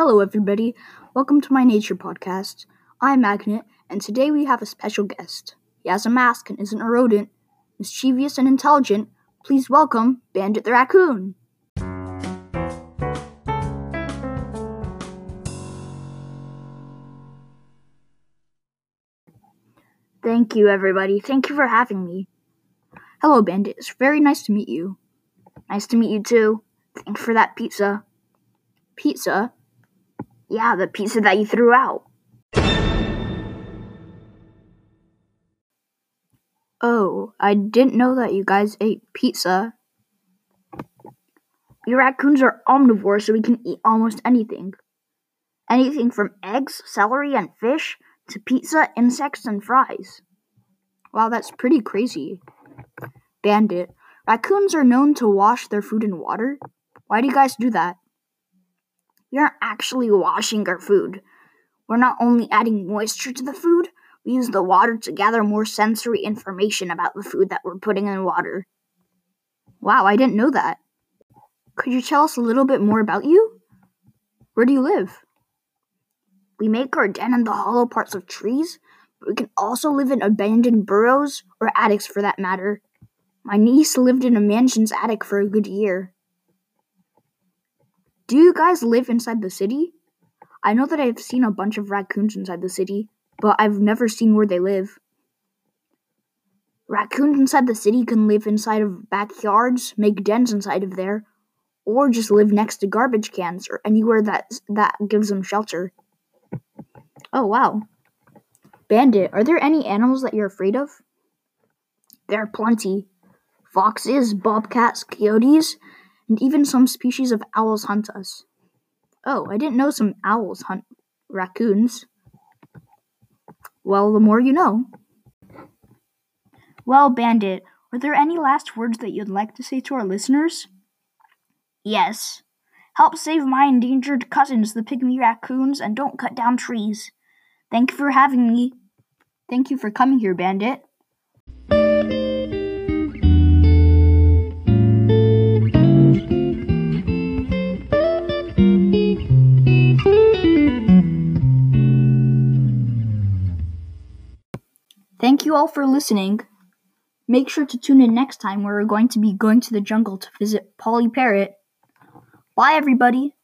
Hello, everybody. Welcome to my nature podcast. I'm Agnut, and today we have a special guest. He has a mask and isn't a rodent. Mischievous and intelligent, please welcome Bandit the Raccoon. Thank you, everybody. Thank you for having me. Hello, Bandit. It's very nice to meet you. Nice to meet you, too. Thanks for that pizza. Pizza? Yeah, the pizza that you threw out. Oh, I didn't know that you guys ate pizza. Raccoons are omnivores, so we can eat almost anything. Anything from eggs, celery, and fish to pizza, insects, and fries. Wow, that's pretty crazy. Bandit, raccoons are known to wash their food in water. Why do you guys do that? Aren't actually washing our food. We're not only adding moisture to the food, we use the water to gather more sensory information about the food that we're putting in water. Wow, I didn't know that. Could you tell us a little bit more about you? Where do you live? We make our den in the hollow parts of trees, but we can also live in abandoned burrows or attics for that matter. My niece lived in a mansion's attic for a good year. Do you guys live inside the city? I know that I've seen a bunch of raccoons inside the city, but I've never seen where they live. Raccoons inside the city can live inside of backyards, make dens inside of there, or just live next to garbage cans or anywhere that that gives them shelter. Oh wow. Bandit, are there any animals that you're afraid of? There are plenty. Foxes, bobcats, coyotes, and even some species of owls hunt us. Oh, I didn't know some owls hunt raccoons. Well, the more you know. Well, Bandit, are there any last words that you'd like to say to our listeners? Yes. Help save my endangered cousins, the pygmy raccoons, and don't cut down trees. Thank you for having me. Thank you for coming here, Bandit. Thank you all for listening. Make sure to tune in next time where we're going to be going to the jungle to visit Polly Parrot. Bye, everybody.